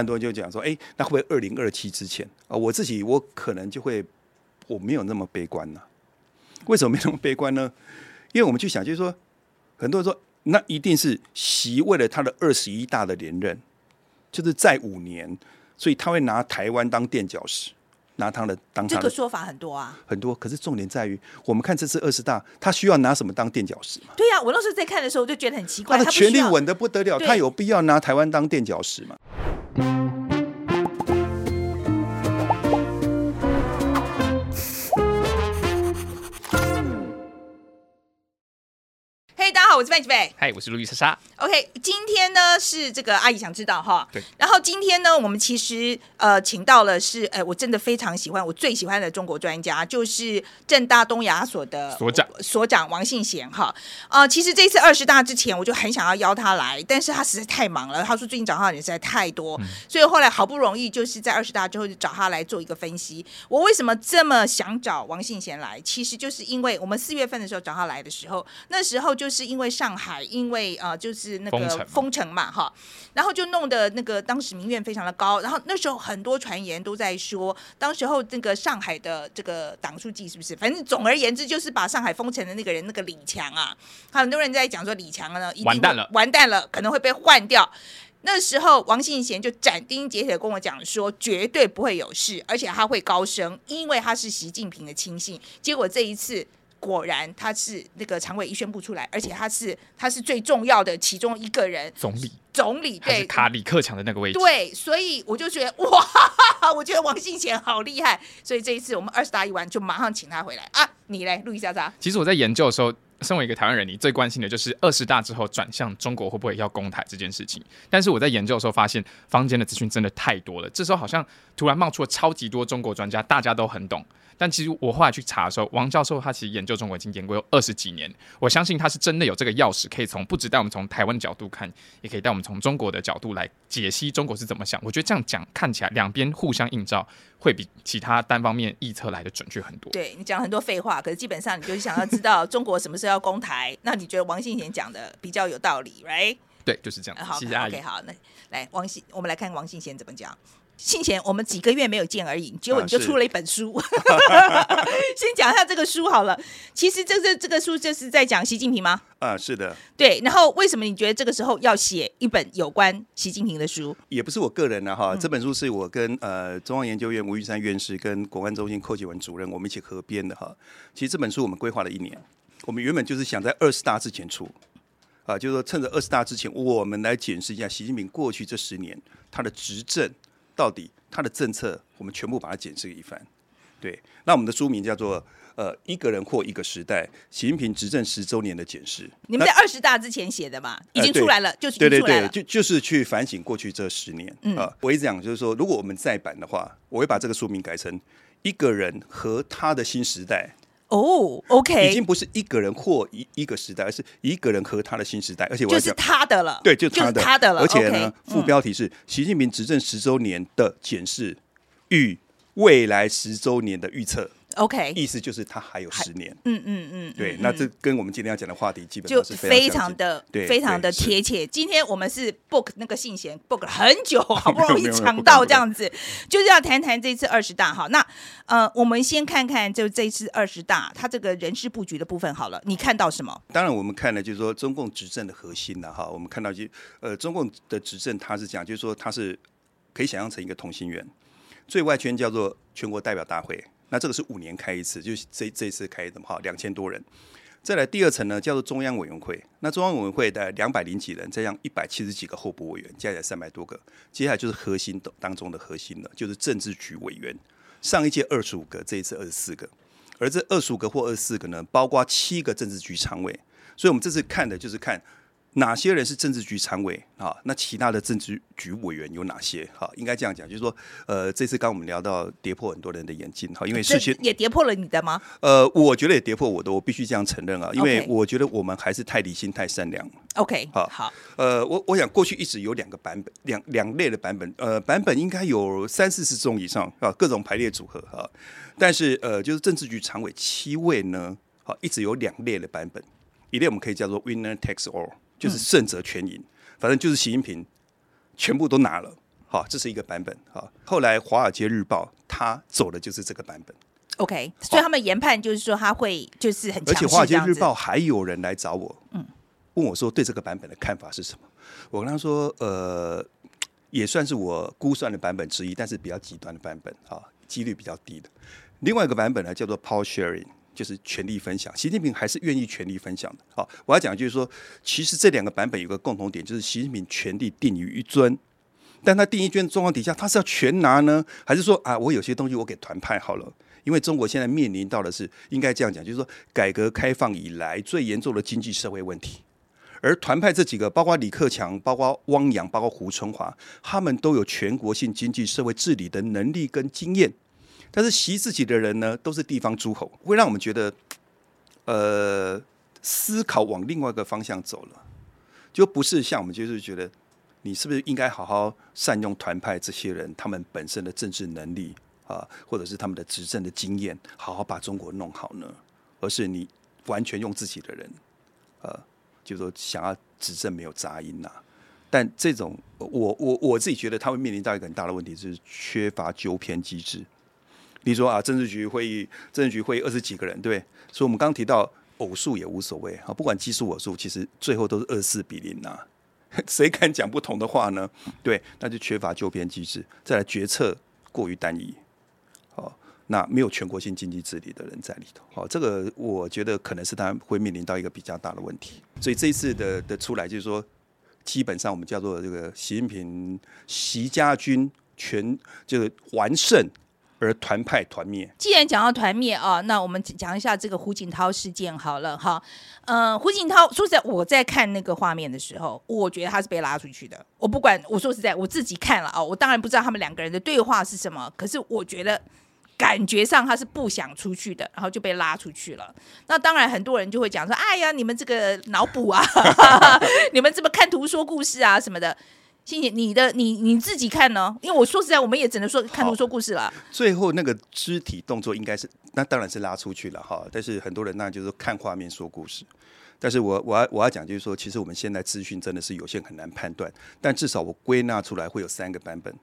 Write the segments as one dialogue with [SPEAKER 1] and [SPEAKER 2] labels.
[SPEAKER 1] 很多人就讲说，哎，那会不会二零二七之前啊？我自己我可能就会我没有那么悲观呢。为什么没那么悲观呢？因为我们去想，就是说，很多人说，那一定是习为了他的二十一大的连任，就是在五年，所以他会拿台湾当垫脚石。拿他的当
[SPEAKER 2] 这个说法很多啊，
[SPEAKER 1] 很多。可是重点在于，我们看这次二十大，他需要拿什么当垫脚石嘛？
[SPEAKER 2] 对呀，我那时候在看的时候，我就觉得很奇怪。
[SPEAKER 1] 他的权力稳的不得了，他有必要拿台湾当垫脚石吗？
[SPEAKER 2] 我是范吉贝，
[SPEAKER 3] 嗨，我是路易莎莎。
[SPEAKER 2] OK，今天呢是这个阿姨想知道哈，
[SPEAKER 3] 对。
[SPEAKER 2] 然后今天呢，我们其实呃请到了是，哎，我真的非常喜欢，我最喜欢的中国专家就是正大东亚所的
[SPEAKER 3] 所长
[SPEAKER 2] 所长王信贤哈。啊，其实这次二十大之前，我就很想要邀他来，但是他实在太忙了。他说最近找他的人实在太多，所以后来好不容易就是在二十大之后就找他来做一个分析。我为什么这么想找王信贤来？其实就是因为我们四月份的时候找他来的时候，那时候就是因为。上海因为呃就是那个封城嘛哈，然后就弄得那个当时民怨非常的高，然后那时候很多传言都在说，当时候那个上海的这个党书记是不是？反正总而言之就是把上海封城的那个人那个李强啊，很多人在讲说李强呢
[SPEAKER 3] 完蛋了，
[SPEAKER 2] 完蛋了，可能会被换掉。那时候王信贤就斩钉截铁跟我讲说，绝对不会有事，而且他会高升，因为他是习近平的亲信。结果这一次。果然他是那个常委一宣布出来，而且他是他是最重要的其中一个人，
[SPEAKER 3] 总理，
[SPEAKER 2] 总理对。
[SPEAKER 3] 卡李克强的那个位置，
[SPEAKER 2] 对，所以我就觉得哇，我觉得王信贤好厉害，所以这一次我们二十大一完就马上请他回来。啊，你嘞录一下啥？
[SPEAKER 3] 其实我在研究的时候，身为一个台湾人，你最关心的就是二十大之后转向中国会不会要攻台这件事情。但是我在研究的时候发现，坊间的资讯真的太多了，这时候好像突然冒出了超级多中国专家，大家都很懂。但其实我后来去查的时候，王教授他其实研究中国已经研究有二十几年。我相信他是真的有这个钥匙，可以从不止带我们从台湾的角度看，也可以带我们从中国的角度来解析中国是怎么想。我觉得这样讲看起来两边互相映照，会比其他单方面预测来的准确很多。
[SPEAKER 2] 对你讲很多废话，可是基本上你就是想要知道中国什么时候要攻台，那你觉得王信贤讲的比较有道理，right？
[SPEAKER 3] 对，就是这样。
[SPEAKER 2] 好谢谢，OK，好，那来王信，我们来看王信贤怎么讲。信贤，我们几个月没有见而已，结果你就出了一本书。先讲一下这个书好了。其实这这这个书就是在讲习近平吗？
[SPEAKER 1] 啊，是的。
[SPEAKER 2] 对，然后为什么你觉得这个时候要写一本有关习近平的书？
[SPEAKER 1] 也不是我个人的哈，这本书是我跟呃中央研究院吴玉山院士跟国安中心寇启文主任我们一起合编的哈。其实这本书我们规划了一年，我们原本就是想在二十大之前出，啊，就是说趁着二十大之前，我们来检视一下习近平过去这十年他的执政。到底他的政策，我们全部把它检视一番。对，那我们的书名叫做“呃，一个人或一个时代”，习近平执政十周年的检视。
[SPEAKER 2] 你们在二十大之前写的嘛？已经出来了，就对
[SPEAKER 1] 对对，就就是去反省过去这十年。啊，我一直讲就是说，如果我们再版的话，我会把这个书名改成“一个人和他的新时代”。
[SPEAKER 2] 哦，OK，
[SPEAKER 1] 已经不是一个人或一一个时代，而是一个人和他的新时代，而且我
[SPEAKER 2] 就是他的了，
[SPEAKER 1] 对，就是他的，
[SPEAKER 2] 他的了。
[SPEAKER 1] 而且呢，副标题是习近平执政十周年的检视与未来十周年的预测。
[SPEAKER 2] OK，
[SPEAKER 1] 意思就是他还有十年。
[SPEAKER 2] 嗯嗯嗯，
[SPEAKER 1] 对，那这跟我们今天要讲的话题基本就是非
[SPEAKER 2] 常的、非常的贴切。今天我们是 book 那个信贤 book 了很久，好不容易抢到这样子，就是要谈谈这次二十大。哈，那呃，我们先看看就这次二十大，它这个人事布局的部分好了，你看到什么？
[SPEAKER 1] 当然，我们看了就是说中共执政的核心了哈。我们看到就呃，中共的执政，它是讲就是说它是可以想象成一个同心圆，最外圈叫做全国代表大会。那这个是五年开一次，就是这这次开的哈，两千多人。再来第二层呢，叫做中央委员会。那中央委员会的两百零几人，再加一百七十几个候补委员，加起来三百多个。接下来就是核心的当中的核心了，就是政治局委员。上一届二十五个，这一次二十四个。而这二十五个或二十四个呢，包括七个政治局常委。所以我们这次看的就是看。哪些人是政治局常委啊？那其他的政治局委员有哪些？哈，应该这样讲，就是说，呃，这次刚我们聊到跌破很多人的眼镜，哈，因为事情
[SPEAKER 2] 也跌破了你的吗？
[SPEAKER 1] 呃，我觉得也跌破我的，我必须这样承认啊，因为我觉得我们还是太理性、太善良。
[SPEAKER 2] OK，好，好，
[SPEAKER 1] 呃，我我想过去一直有两个版本，两两类的版本，呃，版本应该有三四十种以上啊，各种排列组合哈。但是呃，就是政治局常委七位呢，好，一直有两类的版本，一类我们可以叫做 Winner takes all。就是胜者全赢，反正就是习近平全部都拿了，好，这是一个版本好，后来《华尔街日报》他走的就是这个版本
[SPEAKER 2] ，OK，所以他们研判就是说他会就是很
[SPEAKER 1] 而且《华尔街。日报》还有人来找我，嗯，问我说对这个版本的看法是什么？我跟他说，呃，也算是我估算的版本之一，但是比较极端的版本啊，几率比较低的。另外一个版本呢，叫做 power sharing，就是权力分享。习近平还是愿意权力分享的。好，我要讲就是说，其实这两个版本有个共同点，就是习近平权力定于一尊。但他定一尊状况底下，他是要全拿呢，还是说啊，我有些东西我给团派好了？因为中国现在面临到的是，应该这样讲，就是说改革开放以来最严重的经济社会问题。而团派这几个，包括李克强、包括汪洋、包括胡春华，他们都有全国性经济社会治理的能力跟经验。但是习自己的人呢，都是地方诸侯，会让我们觉得，呃，思考往另外一个方向走了，就不是像我们就是觉得，你是不是应该好好善用团派这些人他们本身的政治能力啊，或者是他们的执政的经验，好好把中国弄好呢？而是你完全用自己的人，呃，就是说想要执政没有杂音呐、但这种，我我我自己觉得他会面临到一个很大的问题，就是缺乏纠偏机制。比如说啊，政治局会议，政治局会议二十几个人，对？所以我们刚提到偶数也无所谓啊，不管奇数偶数，其实最后都是二四比零呐、谁敢讲不同的话呢？对，那就缺乏纠偏机制。再来，决策过于单一，哦，那没有全国性经济治理的人在里头，好、这个我觉得可能是他会面临到一个比较大的问题。所以这一次的的出来就是说，基本上我们叫做这个习近平习家军全就是完胜，而团派团灭。
[SPEAKER 2] 既然讲到团灭啊，那我们讲一下这个胡锦涛事件好了哈。呃，胡锦涛说实在，我在看那个画面的时候，我觉得他是被拉出去的。我不管，我说实在，我自己看了啊，我当然不知道他们两个人的对话是什么，可是我觉得。感觉上他是不想出去的，然后就被拉出去了。那当然，很多人就会讲说：“哎呀，你们这个脑补啊，你们这么看图说故事啊什么的。”欣姐，你的你你自己看呢？因为我说实在，我们也只能说看图说故事了。
[SPEAKER 1] 最后那个肢体动作应该是，那当然是拉出去了哈。但是很多人那就是看画面说故事。但是我我要我要讲就是说，其实我们现在资讯真的是有限，很难判断。但至少我归纳出来会有三个版本。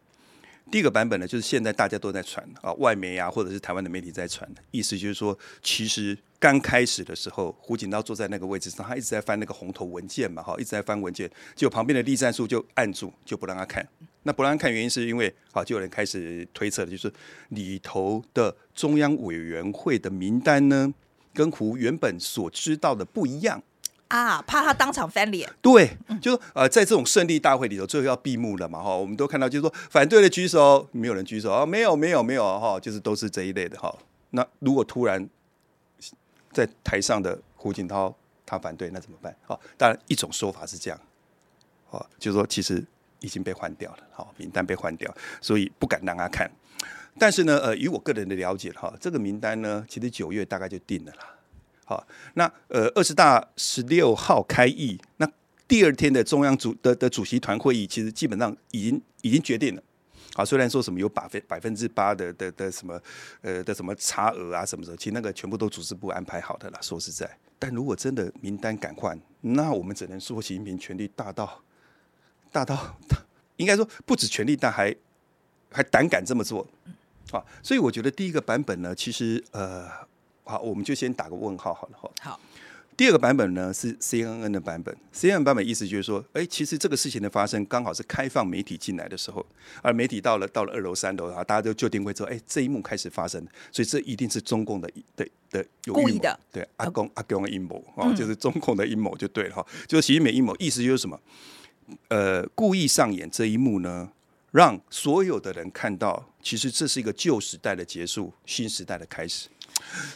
[SPEAKER 1] 第一个版本呢，就是现在大家都在传啊，外媒啊，或者是台湾的媒体在传的意思就是说，其实刚开始的时候，胡锦涛坐在那个位置上，他一直在翻那个红头文件嘛，哈，一直在翻文件，就旁边的栗战书就按住，就不让他看。那不让他看原因是因为好，就有人开始推测了，就是里头的中央委员会的名单呢，跟胡原本所知道的不一样。
[SPEAKER 2] 啊，怕他当场翻脸。
[SPEAKER 1] 对，就说呃，在这种胜利大会里头，最后要闭幕了嘛，哈，我们都看到，就是说反对的举手，没有人举手啊，没有，没有，没有，哈，就是都是这一类的哈。那如果突然在台上的胡锦涛他反对，那怎么办？好，当然一种说法是这样，哦，就是说其实已经被换掉了，好，名单被换掉，所以不敢让他看。但是呢，呃，以我个人的了解哈，这个名单呢，其实九月大概就定了啦。好，那呃，二十大十六号开议，那第二天的中央主的的主席团会议，其实基本上已经已经决定了。好，虽然说什么有百分百分之八的的的什么呃的什么差额啊什么的，其实那个全部都组织部安排好的啦。说实在，但如果真的名单敢换，那我们只能说习近平权力大到大到，应该说不止权力大，还还胆敢这么做啊。所以我觉得第一个版本呢，其实呃。好，我们就先打个问号好了哈。
[SPEAKER 2] 好，
[SPEAKER 1] 第二个版本呢是 CNN 的版本，CNN 版本意思就是说，哎，其实这个事情的发生刚好是开放媒体进来的时候，而媒体到了到了二楼三楼啊，大家都就定位之后，哎，这一幕开始发生，所以这一定是中共的的的有
[SPEAKER 2] 故意的，
[SPEAKER 1] 对阿公阿公的阴谋啊，就是中共的阴谋就对了哈，就是习近平阴谋，意思就是什么？呃，故意上演这一幕呢，让所有的人看到，其实这是一个旧时代的结束，新时代的开始。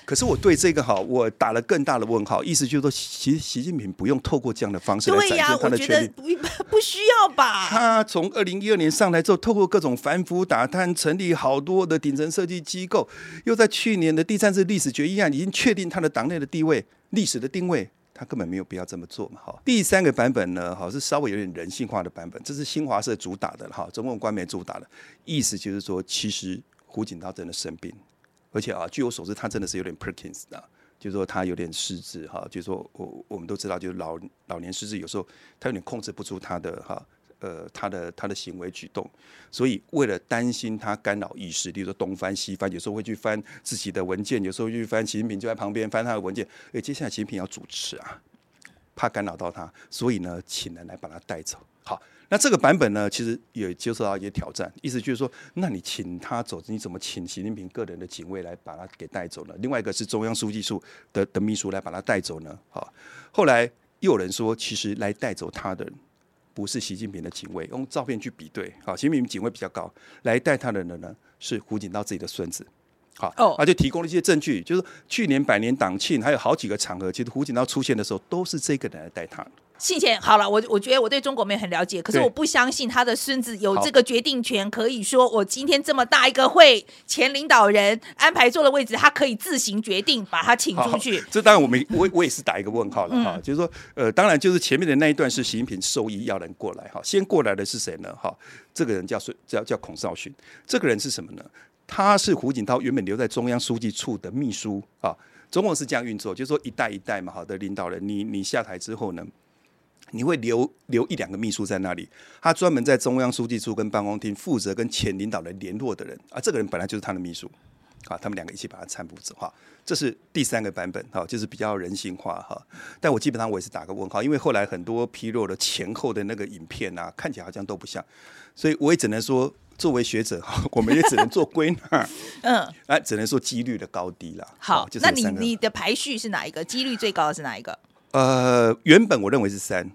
[SPEAKER 1] 可是我对这个哈，我打了更大的问号，意思就是说，习习近平不用透过这样的方式来展现他的权利。
[SPEAKER 2] 不不需要吧？
[SPEAKER 1] 他从二零一二年上来之后，透过各种反腐打探，成立好多的顶层设计机构，又在去年的第三次历史决议案已经确定他的党内的地位、历史的定位。他根本没有必要这么做嘛，哈。第三个版本呢，哈是稍微有点人性化的版本，这是新华社主打的哈，中共官媒主打的，意思就是说，其实胡锦涛真的生病，而且啊，据我所知，他真的是有点 Perkins 的，就是说他有点失智哈，就是说我我们都知道，就是老老年失智有时候他有点控制不住他的哈呃他的他的行为举动，所以为了担心他干扰议事，例如说东翻西翻，有时候会去翻自己的文件，有时候去翻习近平就在旁边翻他的文件，哎，接下来习近平要主持啊，怕干扰到他，所以呢，请人来把他带走。好，那这个版本呢，其实也接受到一些挑战，意思就是说，那你请他走，你怎么请习近平个人的警卫来把他给带走呢？另外一个是中央书记处的的秘书来把他带走呢？好，后来又有人说，其实来带走他的人不是习近平的警卫，用照片去比对，好，习近平警卫比较高，来带他的人呢是胡锦涛自己的孙子。好，
[SPEAKER 2] 哦
[SPEAKER 1] 他就提供了一些证据，就是去年百年党庆还有好几个场合，其实胡锦涛出现的时候，都是这个人来带他的。
[SPEAKER 2] 信前好了，我我觉得我对中国没有很了解，可是我不相信他的孙子有
[SPEAKER 1] 好
[SPEAKER 2] 这个决定权，可以说我今天这么大一个会，前领导人安排坐的位置，他可以自行决定把他请出去。
[SPEAKER 1] 这当然我们我我也是打一个问号了哈，
[SPEAKER 2] 嗯
[SPEAKER 1] 就是说呃，当然就是前面的那一段是习近平授意要人过来哈，先过来的是谁呢？哈，这个人叫孙叫叫孔少勋，这个人是什么呢？他是胡锦涛原本留在中央书记处的秘书啊。中共是这样运作，就是说一代一代嘛，好的领导人，你你下台之后呢，你会留留一两个秘书在那里，他专门在中央书记处跟办公厅负责跟前领导人联络的人啊，这个人本来就是他的秘书。啊，他们两个一起把他搀扶走哈，这是第三个版本哈，就是比较人性化哈。但我基本上我也是打个问号，因为后来很多披露的前后的那个影片啊，看起来好像都不像，所以我也只能说，作为学者哈，我们也只能做归纳，
[SPEAKER 2] 嗯，
[SPEAKER 1] 啊，只能说几率的高低啦。
[SPEAKER 2] 好，
[SPEAKER 1] 就是
[SPEAKER 2] 那你你的排序是哪一个？几率最高的是哪一个？
[SPEAKER 1] 呃，原本我认为是三，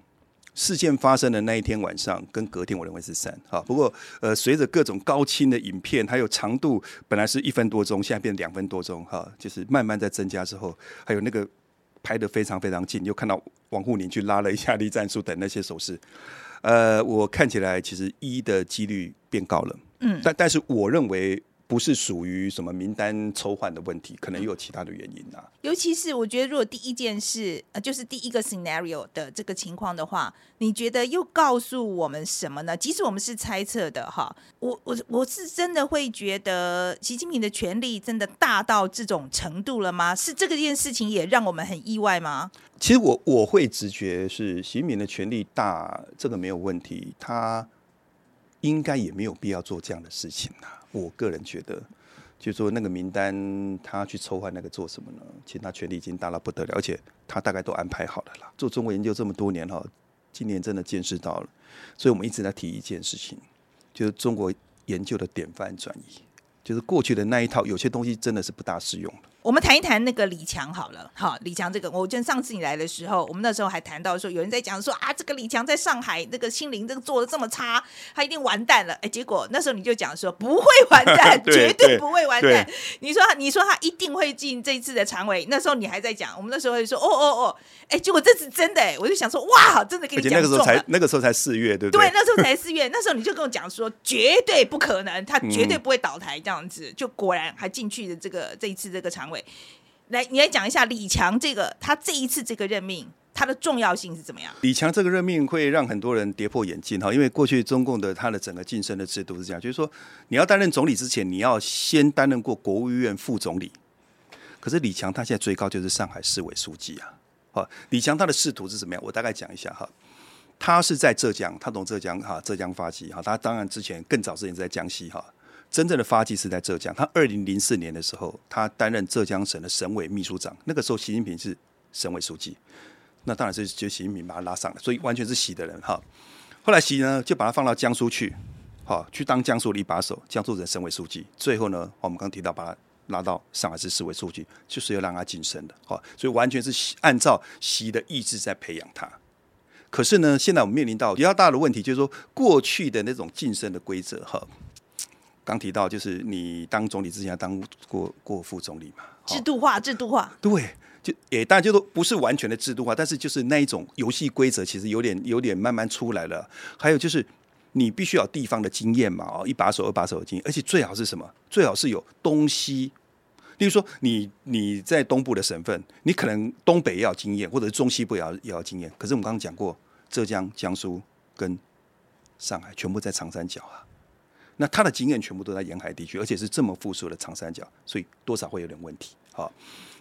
[SPEAKER 1] 事件发生的那一天晚上跟隔天，我认为是三。哈，不过呃，随着各种高清的影片，还有长度本来是一分多钟，现在变两分多钟，哈，就是慢慢在增加之后，还有那个拍的非常非常近，又看到王沪宁去拉了一下栗战书等那些手势，呃，我看起来其实一的几率变高了，
[SPEAKER 2] 嗯。
[SPEAKER 1] 但但是我认为不是属于什么名单抽换的问题，可能又有其他的原因啊。
[SPEAKER 2] 尤其是我觉得，如果第一件事呃，就是第一个 scenario 的这个情况的话，你觉得又告诉我们什么呢？即使我们是猜测的哈，我我我是真的会觉得习近平的权力真的大到这种程度了吗？是这个件事情也让我们很意外吗？
[SPEAKER 1] 其实我我会直觉是习近平的权力大，这个没有问题，他应该也没有必要做这样的事情呐。我个人觉得，就说那个名单他去抽换那个做什么呢？其实他权力已经大到不得了，而且他大概都安排好了啦。做中国研究这么多年哈，今年真的见识到了，所以我们一直在提一件事情，就是中国研究的典范转移，就是过去的那一套有些东西真的是不大适用的。
[SPEAKER 2] 我们谈一谈那个李强好了，好，李强这个，我记得上次你来的时候，我们那时候还谈到说，有人在讲说啊，这个李强在上海那个心灵这个做的这么差，他一定完蛋了。哎，结果那时候你就讲说 不会完蛋，
[SPEAKER 1] 对
[SPEAKER 2] 绝对
[SPEAKER 1] 对
[SPEAKER 2] 不会完蛋。你说，你说他一定会进这一次的常委，那时候你还在讲，我们那时候会说哦哦哦，哎，结果这是真的哎，我就想说哇，真的给
[SPEAKER 1] 而且
[SPEAKER 2] 你讲中了。
[SPEAKER 1] 那个时候才那个时候才四月，对不
[SPEAKER 2] 对，对那时候才四月，那时候你就跟我讲说，绝对不可能，他绝
[SPEAKER 1] 嗯
[SPEAKER 2] 对不会倒台这样子，就果然还进去的这个这一次这个常委。来，你来讲一下李强这个他这一次这个任命，它的重要性是怎么样？
[SPEAKER 1] 李强这个任命会让很多人跌破眼镜哈，因为过去中共的他的整个晋升的制度是这样，就是说你要担任总理之前，你要先担任过国务院副总理。可是李强他现在最高就是上海市委书记啊。好，李强他的仕途是怎么样？我大概讲一下哈。他是在浙江，他从浙江哈浙江发迹哈，他当然之前更早之前是在江西哈。真正的发迹是在浙江，他二零零四年的时候，他担任浙江省的省委秘书长，那个时候习近平是省委书记。那当然是就习近平把他拉上来，所以完全是习的人哈。后来习呢就把他放到江苏去，好去当江苏的一把手，江苏省省委书记。最后呢，我们刚提到把他拉到上海市市委书记，就是要让他晋升的，好，所以完全是按照习的意志在培养他。可是呢，现在我们面临到比较大的问题，就是说过去的那种晋升的规则哈。刚提到就是你当总理之前要当过过副总理嘛，
[SPEAKER 2] 制度化，制度化。
[SPEAKER 1] 对，就也当然就说不是完全的制度化，但是就是那一种游戏规则，其实有点有点慢慢出来了。还有就是你必须要有地方的经验嘛，哦，一把手、二把手的经验，而且最好是什么？最好是有东西。例如说你，你在东部的省份，你可能东北也要经验，或者是中西部也要也要经验。可是我们刚刚讲过，浙江、江苏跟上海全部在长三角啊。那他的经验全部都在沿海地区，而且是这么富庶的长三角，所以多少会有点问题。好，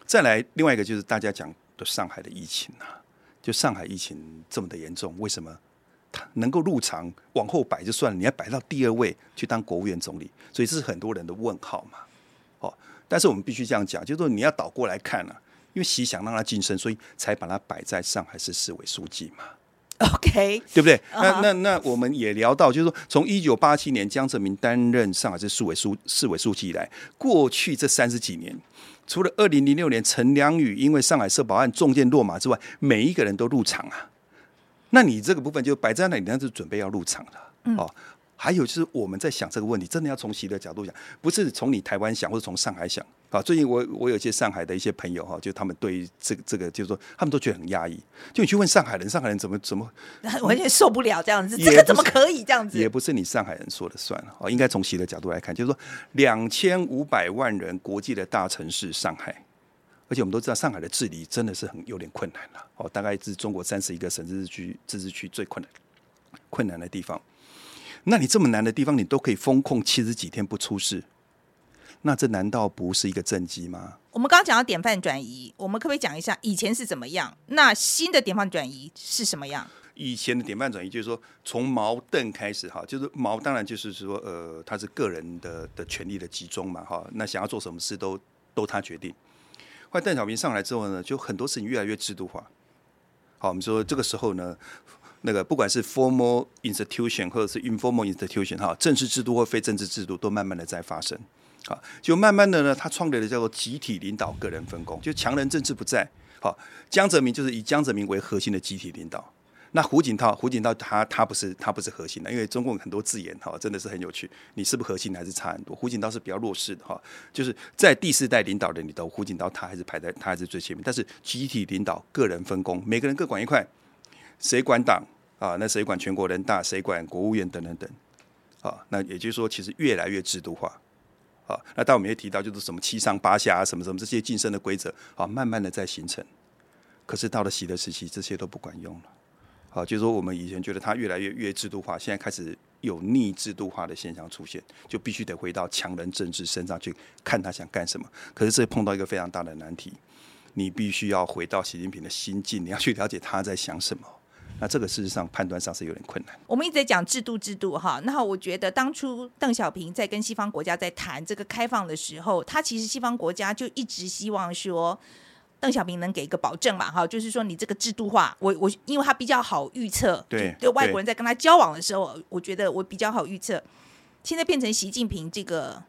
[SPEAKER 1] 再来另外一个就是大家讲的上海的疫情啊，就上海疫情这么的严重，为什么他能够入场往后摆就算了，你要摆到第二位去当国务院总理，所以这是很多人的问号嘛。哦，但是我们必须这样讲，就是说你要倒过来看啊，因为习想让他晋升，所以才把他摆在上海市市委书记嘛。
[SPEAKER 2] OK，
[SPEAKER 1] 对不对？
[SPEAKER 2] 啊
[SPEAKER 1] 那那那我们也聊到，就是说，从一九八七年江泽民担任上海市市委书市委书记以来，过去这三十几年，除了二零零六年陈良宇因为上海社保案中箭落马之外，每一个人都入场啊。那你这个部分就摆在那里，那就准备要入场了、哦。还有就是我们在想这个问题，真的要从习的角度讲，不是从你台湾想或者从上海想啊。最近我我有一些上海的一些朋友哈，就他们对于这个这个就是说，他们都觉得很压抑。就你去问上海人，上海人怎么怎么
[SPEAKER 2] 完全受不了这样子，
[SPEAKER 1] 也
[SPEAKER 2] 这个怎么可以这样子
[SPEAKER 1] 也？不是你上海人说了算了哦，应该从习的角度来看，就是说两千五百万人国际的大城市上海，而且我们都知道上海的治理真的是很有点困难了哦，大概是中国三十一个省自治区自治区最困难困难的地方。那你这么难的地方，你都可以封控七十几天不出事，那这难道不是一个政绩吗？
[SPEAKER 2] 我们刚刚讲到典范转移，我们可不可以讲一下以前是怎么样？那新的典范转移是什么样？
[SPEAKER 1] 以前的典范转移就是说，从毛邓开始哈，就是毛当然就是说，呃，他是个人的的权利的集中嘛哈，那想要做什么事都都他决定。后来邓小平上来之后呢，就很多事情越来越制度化。好，我们说这个时候呢，那个不管是 formal institution 或者是 informal institution 哈，正式制度或非正式制度都慢慢的在发生。好，就慢慢的呢，他创立了叫做集体领导、个人分工，就强人政治不在。好，江泽民就是以江泽民为核心的集体领导。那胡锦涛，胡锦涛他他不是他不是核心的，因为中共很多字眼哈，真的是很有趣。你是不是核心还是差很多？胡锦涛是比较弱势的哈，就是在第四代领导人里头，胡锦涛他还是排在他还是最前面。但是集体领导、个人分工，每个人各管一块，谁管党啊？那谁管全国人大？谁管国务院等等等啊？那也就是说，其实越来越制度化。啊，那但我们也提到，就是什么七上八下啊，什么什么这些晋升的规则啊，慢慢的在形成。可是到了习的时期，这些都不管用了。好，就是说我们以前觉得它越来越越制度化，现在开始有逆制度化的现象出现，就必须得回到强人政治身上去看他想干什么。可是这碰到一个非常大的难题，你必须要回到习近平的心境，你要去了解他在想什么。那这个事实上判断上是有点困难。
[SPEAKER 2] 我们一直在讲制度制度哈，那我觉得当初邓小平在跟西方国家在谈这个开放的时候，他其实西方国家就一直希望说。邓小平能给一个保证嘛？哈，就是说你这个制度化，我我因为他比较好预测，
[SPEAKER 1] 对
[SPEAKER 2] 就对外国人在跟他交往的时候，我觉得我比较好预测。现在变成习近平这个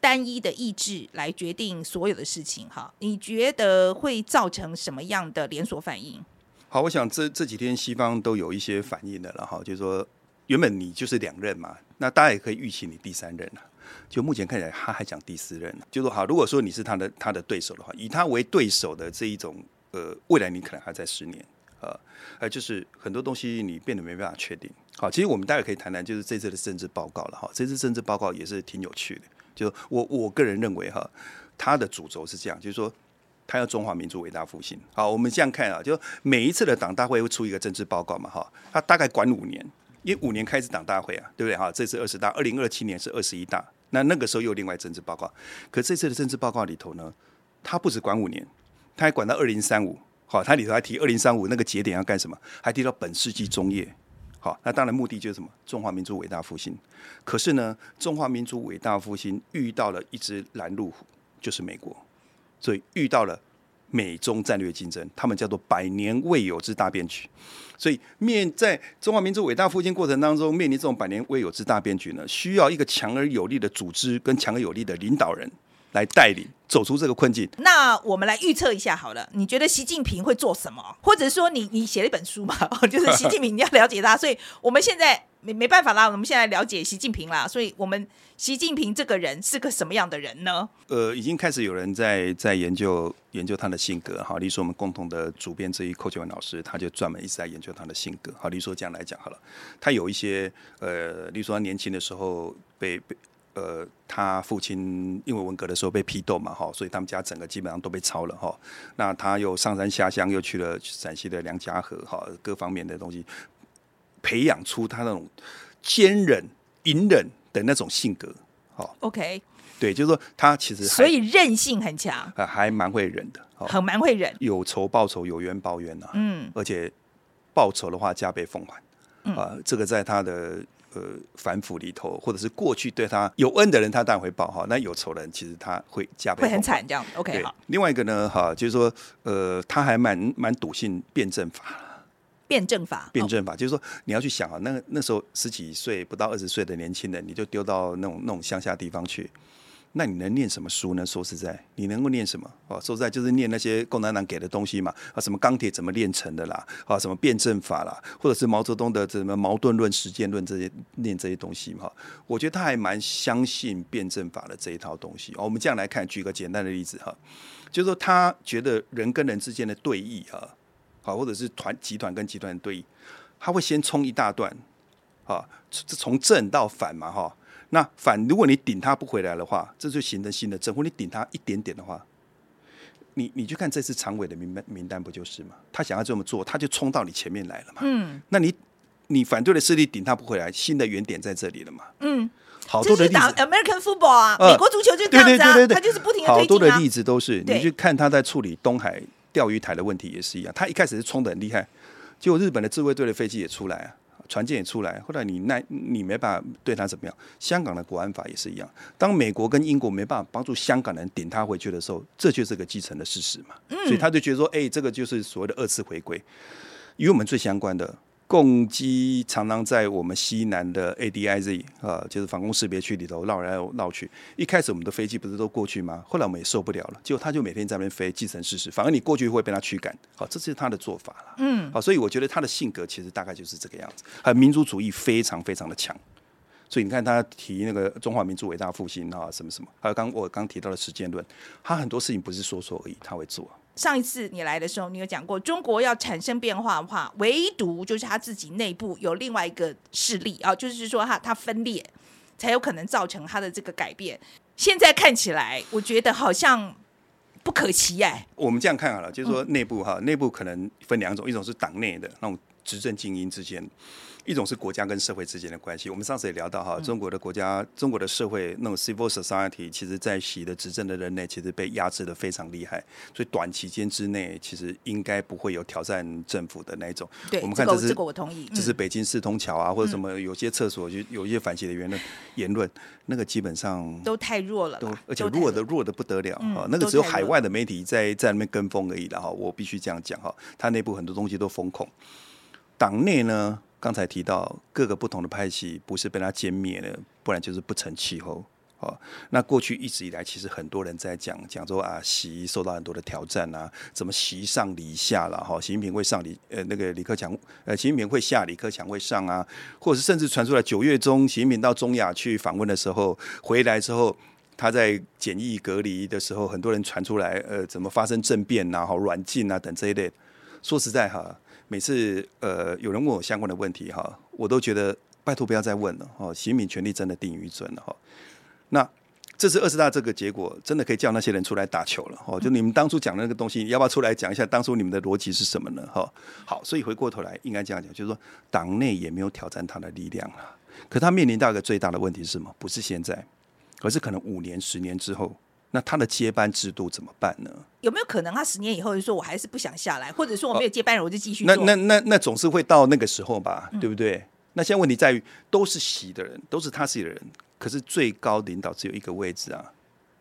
[SPEAKER 2] 单一的意志来决定所有的事情，哈，你觉得会造成什么样的连锁反应？
[SPEAKER 1] 好，我想这这几天西方都有一些反应的了哈，就是说原本你就是两任嘛，那大家也可以预期你第三任了。就目前看起来，他还讲第四任，就是说好，如果说你是他的他的对手的话，以他为对手的这一种呃，未来你可能还在十年啊，呃，就是很多东西你变得没办法确定。好，其实我们大概可以谈谈，就是这次的政治报告了哈，这次政治报告也是挺有趣的。就我我个人认为哈，它的主轴是这样，就是说。他要中华民族伟大复兴。好，我们这样看啊，就每一次的党大会会出一个政治报告嘛，哈，他大概管五年，因为五年开始党大会啊，对不对？哈，这次二十大，二零二七年是二十一大，那那个时候又另外政治报告。可这次的政治报告里头呢，他不止管五年，他还管到二零三五。好，他里头还提二零三五那个节点要干什么，还提到本世纪中叶。好，那当然目的就是什么？中华民族伟大复兴。可是呢，中华民族伟大复兴遇到了一只拦路虎，就是美国。所以遇到了美中战略竞争，他们叫做百年未有之大变局。所以面在中华民族伟大复兴过程当中，面临这种百年未有之大变局呢，需要一个强而有力的组织跟强而有力的领导人来带领走出这个困境。
[SPEAKER 2] 那我们来预测一下好了，你觉得习近平会做什么？或者说你你写了一本书嘛，就是习近平你要了解他，所以我们现在没没办法啦，我们现在了解习近平啦，所以我们习近平这个人是个什么样的人呢？
[SPEAKER 1] 呃，已经开始有人在在研究研究他的性格哈，例如说我们共同的主编之一寇建文老师，他就专门一直在研究他的性格。好，例如说这样来讲好了，他有一些呃，例如说他年轻的时候被被呃，他父亲因为文革的时候被批斗嘛哈，所以他们家整个基本上都被抄了哈。那他又上山下乡，又去了陕西的梁家河哈，各方面的东西，培养出他那种坚忍、隐忍的那种性格。好
[SPEAKER 2] ，OK，
[SPEAKER 1] 对，就是说他其实
[SPEAKER 2] 所以韧性很强，
[SPEAKER 1] 呃还蛮会忍的，哦，
[SPEAKER 2] 很蛮会忍。
[SPEAKER 1] 有仇报仇，有冤报冤呐、
[SPEAKER 2] 嗯，
[SPEAKER 1] 而且报仇的话加倍奉还，啊，这个在他的呃反腐里头，或者是过去对他有恩的人，他当然会报哈；那有仇人，其实他会加倍
[SPEAKER 2] 会很惨这样。OK，好，，
[SPEAKER 1] 另外一个呢，哈，就是说，呃，他还蛮蛮笃信辩证法。
[SPEAKER 2] 辩证法，哦
[SPEAKER 1] 辩证法，就是说你要去想啊，那个那时候十几岁不到二十岁的年轻人，你就丢到那种那种乡下地方去，那你能念什么书呢？说实在，你能够念什么？哦，说实在就是念那些共产党给的东西嘛，啊，什么钢铁怎么炼成的啦，啊，什么辩证法啦，或者是毛泽东的什么矛盾论、实践论这些念这些东西嘛。我觉得他还蛮相信辩证法的这一套东西。哦，我们这样来看，举个简单的例子哈，就是说他觉得人跟人之间的对弈啊。好，或者是团集团跟集团的对弈，他会先冲一大段，啊，从从正到反嘛，哈。那反，如果你顶他不回来的话，这就形成新的正；或你顶他一点点的话，你你去看这次常委的名单名单不就是嘛？他想要这么做，他就冲到你前面来了嘛。
[SPEAKER 2] 嗯
[SPEAKER 1] 那你你反对的势力顶他不回来，新的原点在这里了嘛？
[SPEAKER 2] 嗯，
[SPEAKER 1] 好多的例子。
[SPEAKER 2] American football 啊，
[SPEAKER 1] 呃
[SPEAKER 2] 美国足球就是这
[SPEAKER 1] 对
[SPEAKER 2] 样子啊，
[SPEAKER 1] 对对对对，
[SPEAKER 2] 他就是不停的
[SPEAKER 1] 好多的例。子都是，你去看他在处理东海钓鱼台的问题也是一样，他一开始是冲的很厉害，结果日本的自卫队的飞机也出来啊，船舰也出来，后来你那你没办法对他怎么样。香港的国安法也是一样，当美国跟英国没办法帮助香港人顶他回去的时候，这就是个继承的事实嘛。所以他就觉得说，哎、这个就是所谓的二次回归。与我们最相关的共机常常在我们西南的 ADIZ 啊，就是防空识别区里头绕来绕去。一开始我们的飞机不是都过去吗？后来我们也受不了了，结果他就每天在那边飞，继承事实。反而你过去会被他驱赶，好，这是他的做法了。嗯，好，所以我觉得他的性格其实大概就是这个样子，还有民族主义非常非常的强。所以你看他提那个中华民族伟大复兴啊，什么什么，还有刚我刚提到的实践论，他很多事情不是说说而已，他会做。
[SPEAKER 2] 上一次你来的时候，你有讲过，中国要产生变化的话，唯独就是他自己内部有另外一个势力啊，就是说他他分裂，才有可能造成他的这个改变。现在看起来，我觉得好像不可期哎、
[SPEAKER 1] 我们这样看好了，就是说内部哈，内部可能分两种，一种是党内的那种执政精英之间，一种是国家跟社会之间的关系。我们上次也聊到哈，中国的国家、中国的社会那种 civil society，其实在习的执政的人内，其实被压制的非常厉害，所以短期间之内，其实应该不会有挑战政府的那一种。
[SPEAKER 2] 对，
[SPEAKER 1] 我们看这是
[SPEAKER 2] 这个这个我同意，
[SPEAKER 1] 这是
[SPEAKER 2] 嗯
[SPEAKER 1] 北京四通桥啊，或者什么有些厕所就有一些反习的言论言论，那个基本上
[SPEAKER 2] 都太弱了
[SPEAKER 1] 都，而且弱的弱的不得了
[SPEAKER 2] 嗯
[SPEAKER 1] 啊！那个只有海外的媒体在在那边跟风而已了哈。我必须这样讲哈，它内部很多东西都封控。党内呢，刚才提到各个不同的派系，不是被他歼灭了，不然就是不成气候。哦，那过去一直以来，其实很多人在讲讲说啊，习受到很多的挑战啊，怎么习上礼下了哈，习近平会上李呃那个李克强呃习近平会下，李克强会上啊，或者是甚至传出来九月中习近平到中亚去访问的时候，回来之后。他在检疫隔离的时候，很多人传出来，呃，怎么发生政变呐、哈软禁啊等这一类。说实在哈，每次呃有人问我相关的问题哈，我都觉得拜托不要再问了哦，习近平权力真的定于准了哈。那这次二十大这个结果，真的可以叫那些人出来打球了哦。就你们当初讲的那个东西，要不要出来讲一下当初你们的逻辑是什么呢？哈，好，所以回过头来应该这样讲，就是说党内也没有挑战他的力量了。可他面临到一个最大的问题是什么？不是现在，而是可能五年、十年之后，那他的接班制度怎么办呢？
[SPEAKER 2] 有没有可能他十年以后就说我还是不想下来，或者说我没有接班人，我就继续做？
[SPEAKER 1] 那那那那总是会到那个时候吧，对不对？那现在问题在于，都是习的人，都是他自己的人，可是最高领导只有一个位置啊，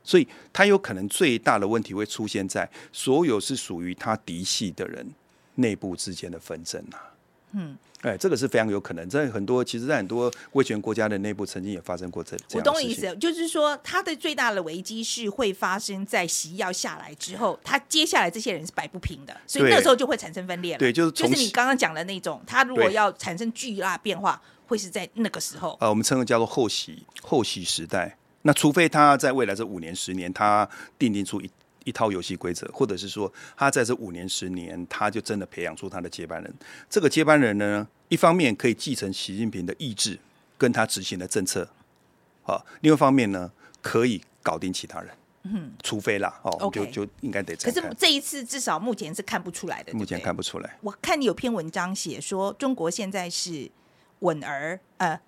[SPEAKER 1] 所以他有可能最大的问题会出现在所有是属于他嫡系的人内部之间的纷争啊。嗯，哎，这个是非常有可能，在很多其实，在很多威权国家的内部，曾经也发生过这这
[SPEAKER 2] 我。懂你意思，就是说他的最大的危机是会发生在习要下来之后，他接下来这些人是摆不平的，所以那时候就会产生分裂了。
[SPEAKER 1] 对就是
[SPEAKER 2] 就是你刚刚讲的那种，他如果要产生巨大变化，会是在那个时候。
[SPEAKER 1] 呃，我们称为叫做后习后习时代。那除非他在未来这五年、十年，他奠定出一一套游戏规则，或者是说他在这五年、十年，他就真的培养出他的接班人。这个接班人呢，一方面可以继承习近平的意志，跟他执行的政策，啊；另外一方面呢，可以搞定其他人。嗯，除非啦，哦，就就应该得
[SPEAKER 2] 可是
[SPEAKER 1] 这
[SPEAKER 2] 一次至少目前是看不出来的，
[SPEAKER 1] 目前看不出来。
[SPEAKER 2] 我看你有篇文章写说，中国现在是稳而呃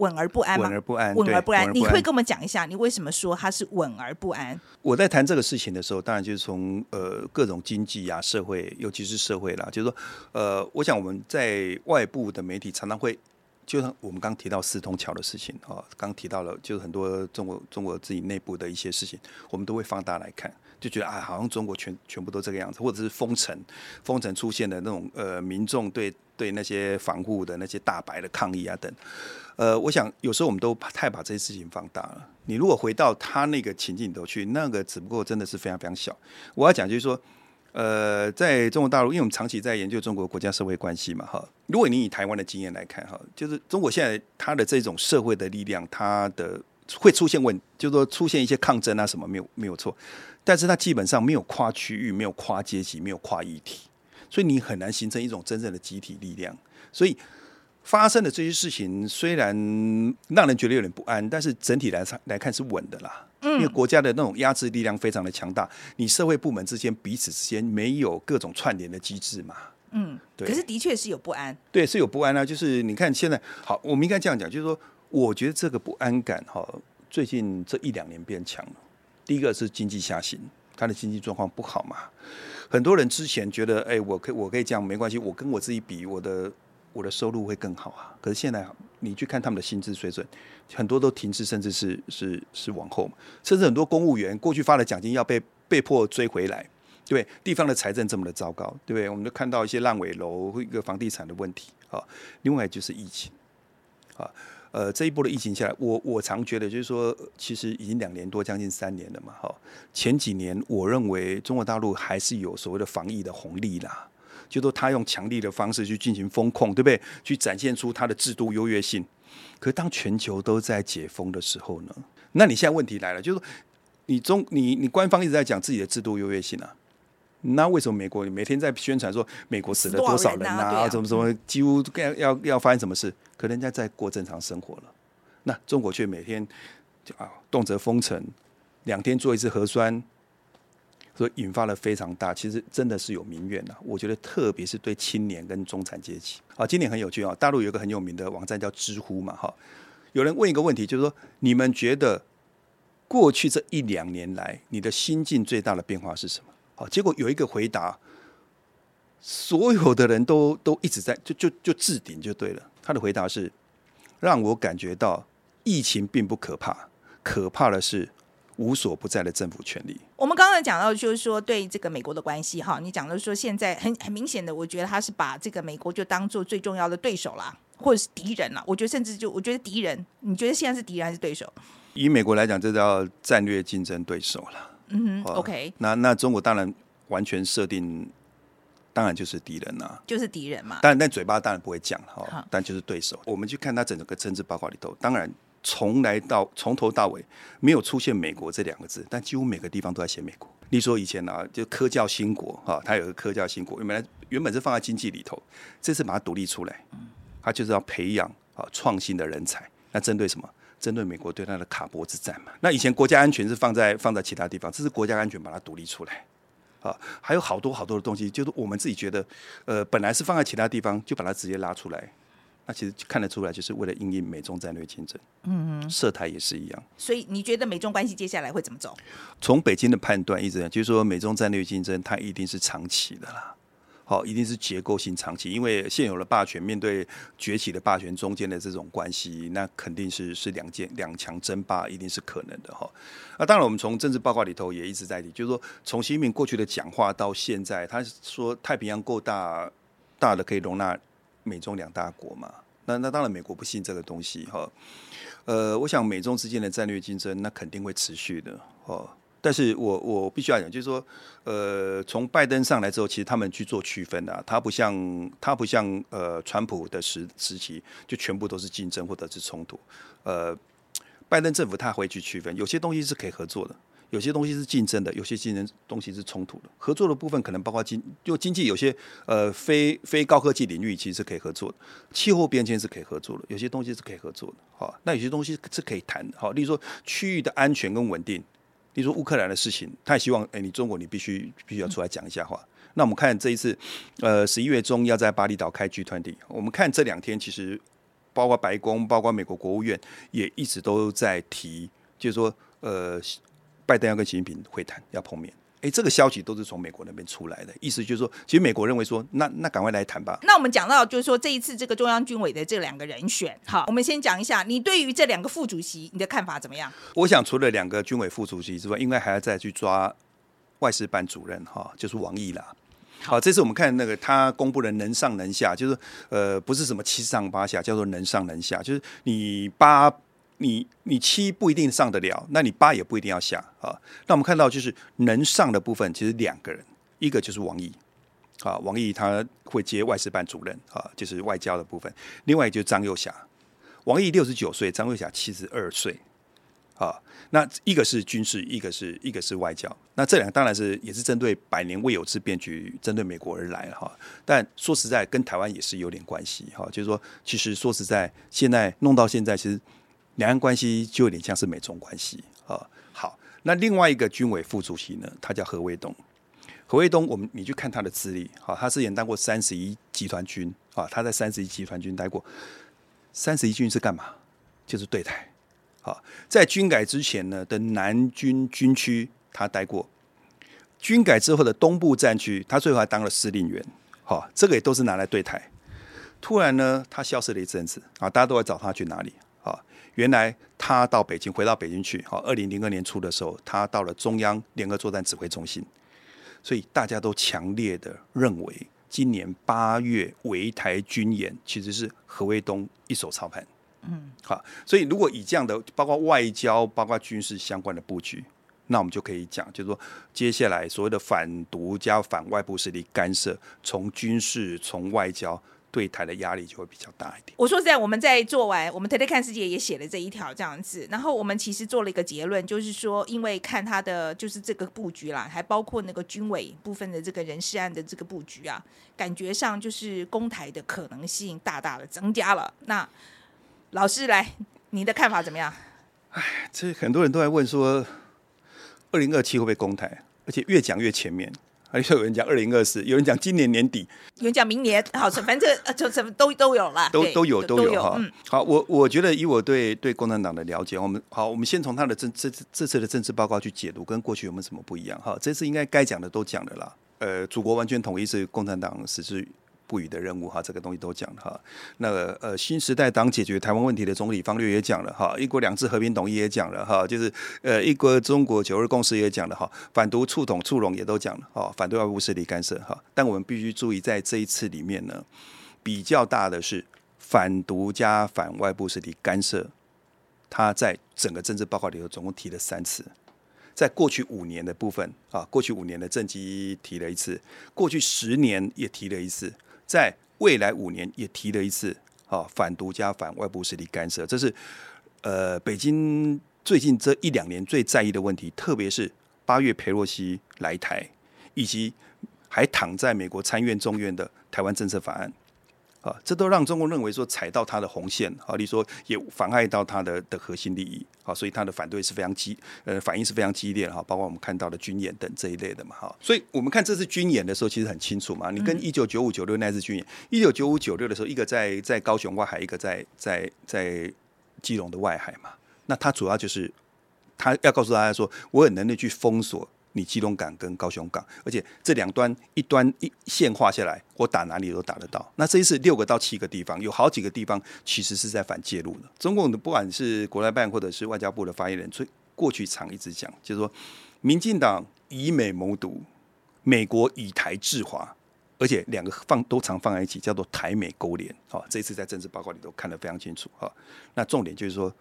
[SPEAKER 2] 稳而不安吗？
[SPEAKER 1] 稳而不安，
[SPEAKER 2] 稳而不安，你会
[SPEAKER 1] 稳
[SPEAKER 2] 跟我们讲一下，你为什么说它是稳而不安？
[SPEAKER 1] 我在谈这个事情的时候，当然就是从呃各种经济啊、社会，尤其是社会啦，就是说，呃，我想我们在外部的媒体常常会，就像我们刚提到四通桥的事情啊，刚提到了就是很多中国中国自己内部的一些事情，我们都会放大来看，就觉得啊，好像中国全全部都这个样子，或者是封城，封城出现的那种呃民众对对那些防护的那些大白的抗议啊等。呃，我想有时候我们都太把这些事情放大了。你如果回到他那个情境里头去，那个只不过真的是非常非常小。我要讲就是说，呃，在中国大陆，因为我们长期在研究中国国家社会关系嘛，哈。如果你以台湾的经验来看，哈，就是中国现在它的这种社会的力量，它的会出现问，就是说出现一些抗争啊什么，没有没有错。但是它基本上没有跨区域，没有跨阶级，没有跨议题，所以你很难形成一种真正的集体力量。所以发生的这些事情虽然让人觉得有点不安，但是整体来看来看是稳的啦。因为国家的那种压制力量非常的强大，你社会部门之间彼此之间没有各种串联的机制嘛。
[SPEAKER 2] 嗯，
[SPEAKER 1] 对
[SPEAKER 2] 可是的确是有不安。
[SPEAKER 1] 对，是有不安啊。就是你看现在，好，我们应该这样讲，就是说，我觉得这个不安感哈，最近这一两年变强了。第一个是经济下行，它的经济状况不好嘛。很多人之前觉得，哎、我可以我可以这样没关系，我跟我自己比，我的我的收入会更好啊。可是现在你去看他们的薪资水准，很多都停滞，甚至是是是往后，甚至很多公务员过去发的奖金要被被迫追回来。对？地方的财政这么的糟糕，对不对？我们都看到一些烂尾楼，一个房地产的问题啊。另外就是疫情啊，呃，这一波的疫情下来，我我常觉得就是说，其实已经两年多，将近三年了嘛。哈，前几年我认为中国大陆还是有所谓的防疫的红利啦，就说他用强力的方式去进行风控，对不对？去展现出他的制度优越性。可是当全球都在解封的时候呢，那你现在问题来了，就是你中你你官方一直在讲自己的制度优越性啊。那为什么美国每天在宣传说美国死了多少人
[SPEAKER 2] 啊
[SPEAKER 1] 怎么怎么几乎要要要发生什么事？可人家在过正常生活了，那中国却每天就啊动辄封城，两天做一次核酸，所以引发了非常大，其实真的是有民怨的。我觉得特别是对青年跟中产阶级啊，今年很有趣啊，大陆有个很有名的网站叫知乎嘛，哈，有人问一个问题，就是说你们觉得过去这一两年来，你的心境最大的变化是什么？好，结果有一个回答，所有的人都都一直在就就就置顶就对了。他的回答是让我感觉到疫情并不可怕，可怕的是无所不在的政府权利。
[SPEAKER 2] 我们刚刚讲到，就是说对这个美国的关系哈，你讲的说现在很很明显的，我觉得他是把这个美国就当做最重要的对手啦，或者是敌人啦。我觉得甚至就我觉得敌人，你觉得现在是敌人还是对手？
[SPEAKER 1] 以美国来讲，这叫战略竞争对手了。
[SPEAKER 2] 嗯，OK，
[SPEAKER 1] 那那中国当然完全设定，当然就是敌人呐、
[SPEAKER 2] 就是敌人嘛。
[SPEAKER 1] 当然，但嘴巴当然不会讲哈，但就是对手。我们去看他整个政治报告里头，当然从来到从头到尾没有出现“美国”这两个字，但几乎每个地方都在写美国。例如说以前啊，就科教兴国哈，它有个科教兴国，原来原本是放在经济里头，这次把它独立出来，它就是要培养啊创新的人才。那针对什么？针对美国对它的卡脖子战嘛。那以前国家安全是放在放在其他地方，这是国家安全把它独立出来。啊，还有好多好多的东西，就是我们自己觉得，呃，本来是放在其他地方，就把它直接拉出来。那其实看得出来，就是为了应应美中战略竞争。嗯嗯，涉台也是一样。
[SPEAKER 2] 所以你觉得美中关系接下来会怎么走？
[SPEAKER 1] 从北京的判断一直讲，就是说美中战略竞争它一定是长期的啦。好，一定是结构性长期，因为现有的霸权面对崛起的霸权中间的这种关系，那肯定是是两件两强争霸，一定是可能的哈。那当然，我们从政治报告里头也一直在提，就是说从习近平过去的讲话到现在，他说太平洋够大，大的可以容纳美中两大国嘛。那那当然，美国不信这个东西哈。呃，我想美中之间的战略竞争，那肯定会持续的哦。但是我我必须要讲，就是说，呃，从拜登上来之后，其实他们去做区分啊，他不像他不像呃川普的时时期，就全部都是竞争或者是冲突。呃，拜登政府他会去区分，有些东西是可以合作的，有些东西是竞争的，有些竞争东西是冲突的。合作的部分可能包括经，就经济有些呃非非高科技领域其实是可以合作的，气候变迁是可以合作的，有些东西是可以合作的。好，那有些东西是可以谈的。好，例如说区域的安全跟稳定。例如说乌克兰的事情，他也希望，哎，你中国你必须必须要出来讲一下话。那我们看这一次，呃，十一月中要在巴厘岛开 G20，我们看这两天其实，包括白宫，包括美国国务院，也一直都在提，就是说，呃，拜登要跟习近平会谈，要碰面。哎，这个消息都是从美国那边出来的，意思就是说，其实美国认为说，那那赶快来谈吧。
[SPEAKER 2] 那我们讲到就是说，这一次这个中央军委的这两个人选，好，我们先讲一下，你对于这两个副主席，你的看法怎么样？
[SPEAKER 1] 我想除了两个军委副主席之外，应该还要再去抓外事办主任，哈，就是王毅啦。好，这次我们看那个他公布的能上能下，就是呃，不是什么七上八下，叫做能上能下，就是你八。你你七不一定上得了，那你八也不一定要下啊。那我们看到就是能上的部分，其实两个人，一个就是王毅啊，王毅他会接外事办主任啊，就是外交的部分。另外就是张幼霞，王毅六十九岁，张幼霞七十二岁啊。那一个是军事，一个是一个是外交。那这两个当然是也是针对百年未有之变局，针对美国而来哈。但说实在，跟台湾也是有点关系哈。就是说，其实说实在，现在弄到现在，其实。两岸关系就有点像是美中关系啊。好，那另外一个军委副主席呢，他叫何卫东。何卫东，我们你去看他的资历，好，他之前当过三十一集团军啊，他在三十一集团军待过。三十一军是干嘛？就是对台。好，在军改之前呢的南军军区他待过，军改之后的东部战区，他最后还当了司令员。好，这个也都是拿来对台。突然呢，他消失了一阵子啊，大家都在找他去哪里？原来他到北京，回到北京去。好，二零零二年初的时候，他到了中央联合作战指挥中心，所以大家都强烈的认为，今年八月围台军演其实是何卫东一手操盘。嗯，好，所以如果以这样的包括外交、包括军事相关的布局，那我们就可以讲，就是说接下来所谓的反独加反外部势力干涉，从军事、从外交。对台的压力就会比较大一点。
[SPEAKER 2] 我说实在，我们在做完，我们特特看世界也写了这一条这样子，然后我们其实做了一个结论，就是说，因为看他的就是这个布局啦，还包括那个军委部分的这个人事案的这个布局啊，感觉上就是攻台的可能性大大的增加了。那老师来，你的看法怎么样？
[SPEAKER 1] 哎，这很多人都在问说，二零二七会不会攻台？而且越讲越前面。还有人讲二零二四，有人讲今年年底，
[SPEAKER 2] 有人讲明年，好，反正呃，就什么都都有了，
[SPEAKER 1] 都都有都有哈。好，我我觉得以我对对共产党的了解，我们好，我们先从他的政这这次的政治报告去解读，跟过去有没有什么不一样？哈，这次应该该讲的都讲了啦。呃，祖国完全统一是共产党实质。不语的任务哈，这个东西都讲了哈。那呃，新时代党解决台湾问题的总理方略也讲了哈，一国两制和平统一也讲了哈，就是呃，一国中国九二共识也讲了哈，反独促统促融也都讲了哈，反对外部势力干涉哈。但我们必须注意，在这一次里面呢，比较大的是反独加反外部势力干涉，他在整个政治报告里头总共提了三次，在过去五年的部分啊，过去五年的政绩提了一次，过去十年也提了一次。在未来五年也提了一次，啊，反独家反外部势力干涉，这是呃北京最近这一两年最在意的问题，特别是八月佩洛西来台，以及还躺在美国参院众院的台湾政策法案。啊，这都让中共认为说踩到他的红线，啊，你说也妨碍到他的的核心利益，啊，所以他的反对是非常激，呃，反应是非常激烈哈，包括我们看到的军演等这一类的嘛，哈，所以我们看这次军演的时候，其实很清楚嘛，你跟一九九五九六那次军演，一九九五九六的时候，一个在在高雄外海，一个在在在基隆的外海嘛，那他主要就是他要告诉大家说，我有能力去封锁。你基隆港跟高雄港，而且这两端一端一线画下来，我打哪里都打得到。那这一次六个到七个地方，有好几个地方其实是在反介入的。中共的不管是国台办或者是外交部的发言人，最过去常一直讲，就是说，民进党以美谋独，美国以台制华，而且两个放都常放在一起，叫做台美勾连。好，这一次在政治报告里头看得非常清楚。哈，那重点就是说，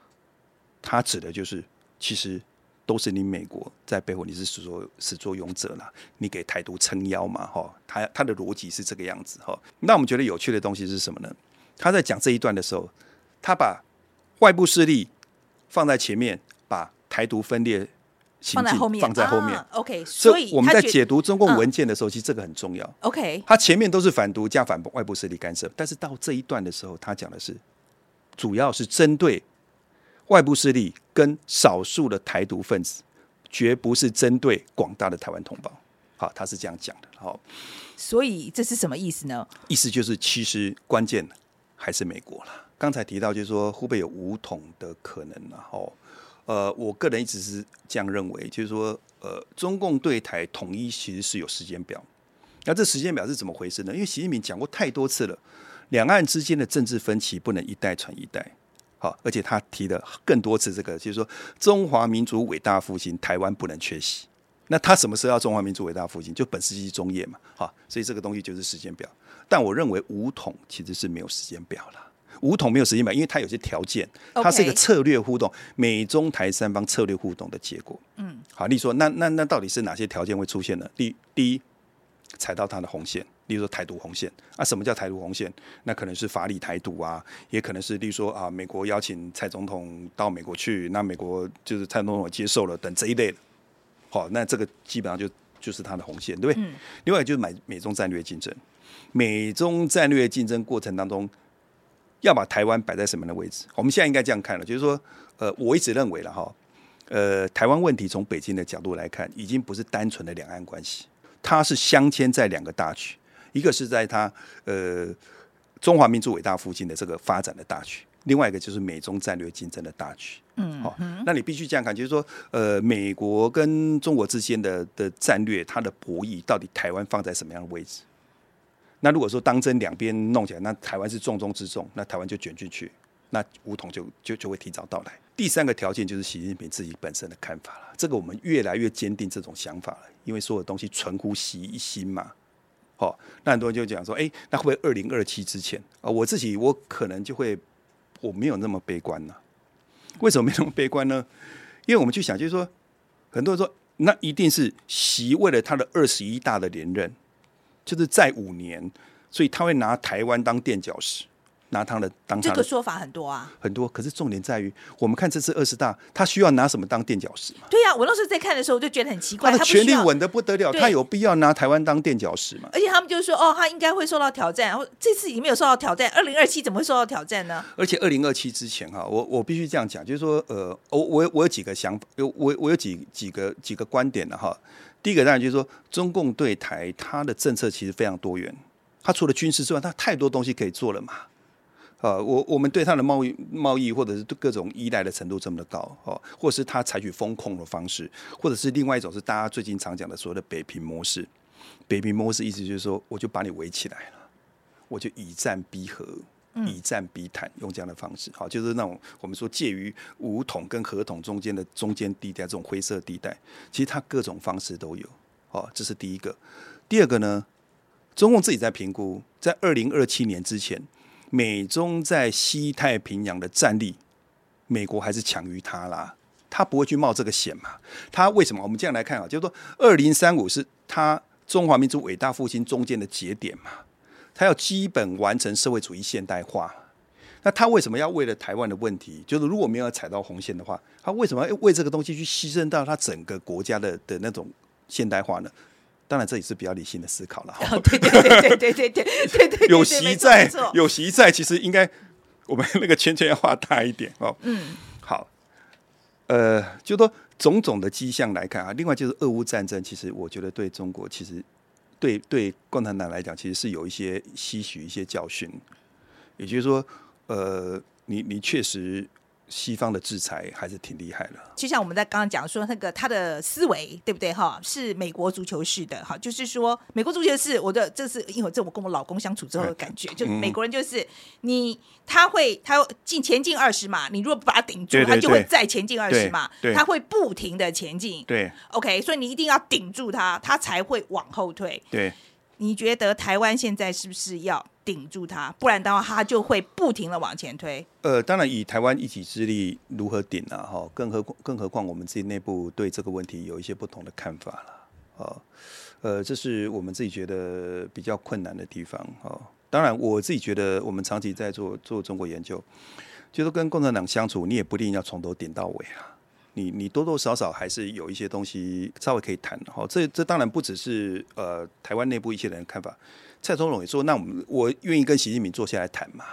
[SPEAKER 1] 他指的就是其实。都是你美国在背后，你是始作始作俑者啦，你给台独撑腰嘛，哈，他他的逻辑是这个样子，哈。那我们觉得有趣的东西是什么呢？他在讲这一段的时候，他把外部势力放在前面，把台独分裂
[SPEAKER 2] 放在后面，
[SPEAKER 1] 放在后面。
[SPEAKER 2] OK，所以
[SPEAKER 1] 我们在解读中共文件的时候，其实这个很重要。
[SPEAKER 2] OK，
[SPEAKER 1] 他前面都是反独加反外部势力干涉，但是到这一段的时候，他讲的是主要是针对。外部势力跟少数的台独分子，绝不是针对广大的台湾同胞。好，他是这样讲的。好，
[SPEAKER 2] 所以这是什么意思呢？
[SPEAKER 1] 意思就是，其实关键还是美国了。刚才提到就是说会不会有武统的可能然后呃，我个人一直是这样认为，就是说呃，中共对台统一其实是有时间表。那这时间表是怎么回事呢？因为习近平讲过太多次了，两岸之间的政治分歧不能一代传一代。好，而且他提了更多次这个，就是说中华民族伟大复兴，台湾不能缺席。那他什么时候要中华民族伟大复兴？就本世纪中叶嘛。好，所以这个东西就是时间表。但我认为武统其实是没有时间表了。武统没有时间表，因为它有些条件，它是一个策略互动，美中台三方策略互动的结果。嗯，好，你说那那那到底是哪些条件会出现呢？第第一，踩到他的红线，例如说台独红线啊。什么叫台独红线？那可能是法理台独啊，也可能是例如说啊，美国邀请蔡总统到美国去，那美国就是蔡总统接受了等这一类的。好，那这个基本上就就是他的红线，对不对？另外就是美美中战略竞争，美中战略竞争过程当中。要把台湾摆在什么样的位置？我们现在应该这样看了，就是说，呃，我一直认为了哈，呃，台湾问题从北京的角度来看，已经不是单纯的两岸关系，它是镶嵌在两个大区，一个是在它呃中华民族伟大复兴的这个发展的大区，另外一个就是美中战略竞争的大区。嗯，好，那你必须这样看，就是说，呃，美国跟中国之间的的战略，它的博弈到底台湾放在什么样的位置？那如果说当真两边弄起来，那台湾是重中之重，那台湾就卷进去，那武统就就就会提早到来。第三个条件就是习近平自己本身的看法了，这个我们越来越坚定这种想法了，因为所有东西存乎习一心嘛。好，那很多人就讲说，哎，那会不会二零二七之前啊？我自己我可能就会我没有那么悲观呢。为什么没那么悲观呢？因为我们去想，就是说，很多人说，那一定是习为了他的二十一大的连任。就是在五年，所以他会拿台湾当垫脚石，拿他的当
[SPEAKER 2] 这个说法很多啊，
[SPEAKER 1] 很多。可是重点在于，我们看这次二十大，他需要拿什么当垫脚石吗？
[SPEAKER 2] 对呀，我那时候在看的时候，我就觉得很奇怪，
[SPEAKER 1] 他的权力稳的不得了，他有必要拿台湾当垫脚石吗？
[SPEAKER 2] 而且他们就说，哦，他应该会受到挑战。然后这次已经没有受到挑战，二零二七怎么会受到挑战呢？
[SPEAKER 1] 而且二零二七之前哈，我我必须这样讲，就是说，呃，我我我有几个想法，有我我有几几个几个观点的哈。第一个当然就是说，中共对台他的政策其实非常多元，他除了军事之外，他太多东西可以做了嘛。呃，我我们对它的贸易贸易或者是各种依赖的程度这么的高，哦，或者是它采取风控的方式，或者是另外一种是大家最近常讲的所谓的北平模式。北平模式意思就是说，我就把你围起来了，我就以战逼和。以战逼谈，用这样的方式，好，就是那种我们说介于武统跟合统中间的中间地带，这种灰色地带，其实它各种方式都有，哦，这是第一个。第二个呢，中共自己在评估，在二零二七年之前，美中在西太平洋的战力，美国还是强于他啦，他不会去冒这个险嘛？他为什么？我们这样来看啊，就是说，二零三五是他中华民族伟大复兴中间的节点嘛？他要基本完成社会主义现代化，那他为什么要为了台湾的问题？就是如果没有踩到红线的话，他为什么要为这个东西去牺牲到他整个国家的的那种现代化呢？当然，这也是比较理性的思考了。
[SPEAKER 2] 对对对对对对对 对，
[SPEAKER 1] 有习在，有习在，其实应该我们那个圈圈要画大一点哦。嗯，好，呃，就说种种的迹象来看啊，另外就是俄乌战争，其实我觉得对中国其实。对对，共产党来讲，其实是有一些吸取一些教训，也就是说，呃，你你确实。西方的制裁还是挺厉害的，
[SPEAKER 2] 就像我们在刚刚讲说，那个他的思维对不对哈？是美国足球式的哈，就是说美国足球是，我的这是因为这我跟我老公相处之后的感觉，就美国人就是你他会他进前进二十码，你如果不把他顶住，他就会再前进二十码，他会不停的前进。
[SPEAKER 1] 对
[SPEAKER 2] ，OK，所以你一定要顶住他，他才会往后退。
[SPEAKER 1] 对。
[SPEAKER 2] 你觉得台湾现在是不是要顶住它？不然的话，它就会不停的往前推。
[SPEAKER 1] 呃，当然，以台湾一己之力如何顶啊？哈，更何况更何况我们自己内部对这个问题有一些不同的看法了。哦，呃，这是我们自己觉得比较困难的地方。哦，当然，我自己觉得我们长期在做做中国研究，就是跟共产党相处，你也不一定要从头顶到尾啊。你你多多少少还是有一些东西稍微可以谈的哈，这这当然不只是呃台湾内部一些人的看法，蔡总统也说，那我们我愿意跟习近平坐下来谈嘛，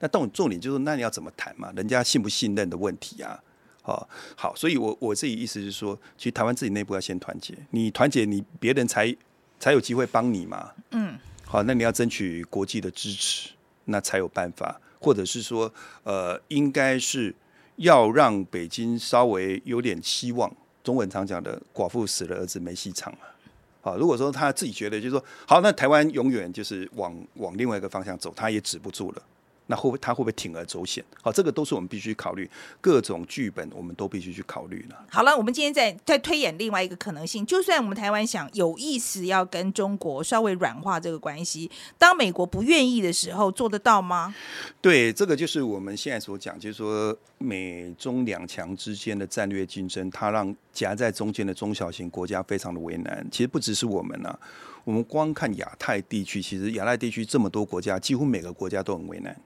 [SPEAKER 1] 那重重点就是那你要怎么谈嘛，人家信不信任的问题啊，哦，好，所以我我自己意思是说，其实台湾自己内部要先团结，你团结你别人才才有机会帮你嘛，嗯，好，那你要争取国际的支持，那才有办法。或者是说呃，应该是要让北京稍微有点希望。中文常讲的“寡妇死了，儿子没戏唱”了。啊，如果说他自己觉得就是说好，那台湾永远就是往往另外一个方向走，他也止不住了。那会不会他会不会铤而走险？好，这个都是我们必须考虑，各种剧本我们都必须去考虑了。
[SPEAKER 2] 好了，我们今天在在推演另外一个可能性，就算我们台湾想有意思要跟中国稍微软化这个关系，当美国不愿意的时候，做得到吗？
[SPEAKER 1] 对，这个就是我们现在所讲，就是说美中两强之间的战略竞争，它让夹在中间的中小型国家非常的为难。其实不只是我们啊，我们光看亚太地区，其实亚太地区这么多国家，几乎每个国家都很为难。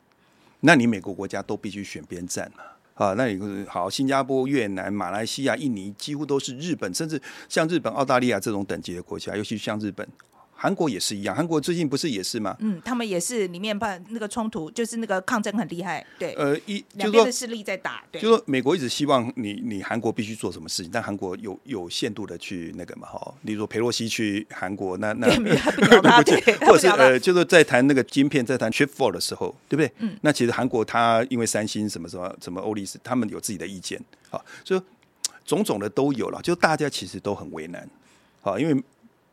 [SPEAKER 1] 那你美国国家都必须选边站嘛？啊，那你好，新加坡、越南、马来西亚、印尼，几乎都是日本，甚至像日本、澳大利亚这种等级的国家，尤其像日本。韩国也是一样，韩国最近不是也是吗？
[SPEAKER 2] 嗯，他们也是里面把那个冲突，就是那个抗争很厉害，对。
[SPEAKER 1] 呃，一
[SPEAKER 2] 两边的势力在打，对。
[SPEAKER 1] 就说美国一直希望你，你韩国必须做什么事情，但韩国有有限度的去那个嘛，哈，例如说佩洛西去韩国，那那 或者是呃，就是在谈那个晶片，在谈 Chip Four 的时候，对不对？嗯。那其实韩国它因为三星什么什么什么欧力士，他们有自己的意见，好，所以种种的都有了，就大家其实都很为难，好，因为。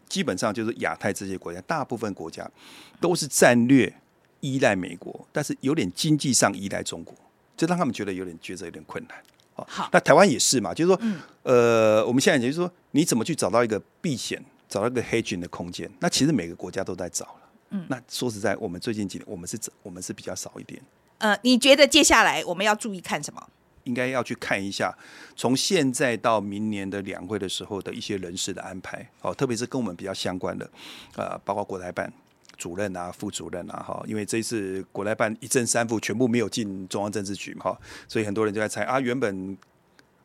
[SPEAKER 1] 基本上就是亚太这些国家，大部分国家都是战略依赖美国，但是有点经济上依赖中国，这让他们觉得有点抉择有点困难。
[SPEAKER 2] 好，
[SPEAKER 1] 那台湾也是嘛，就是说，呃，我们现在就是说，你怎么去找到一个避险，找到一个 hedging 的空间？那其实每个国家都在找了。嗯，那说实在，我们最近几年，我们是我们是比较少一点。
[SPEAKER 2] 呃，你觉得接下来我们要注意看什么？
[SPEAKER 1] 应该要去看一下，从现在到明年的两会的时候的一些人事的安排，哦，特别是跟我们比较相关的，呃，包括国台办主任啊、副主任啊，哈，因为这一次国台办一正三副全部没有进中央政治局，哈，所以很多人就在猜啊，原本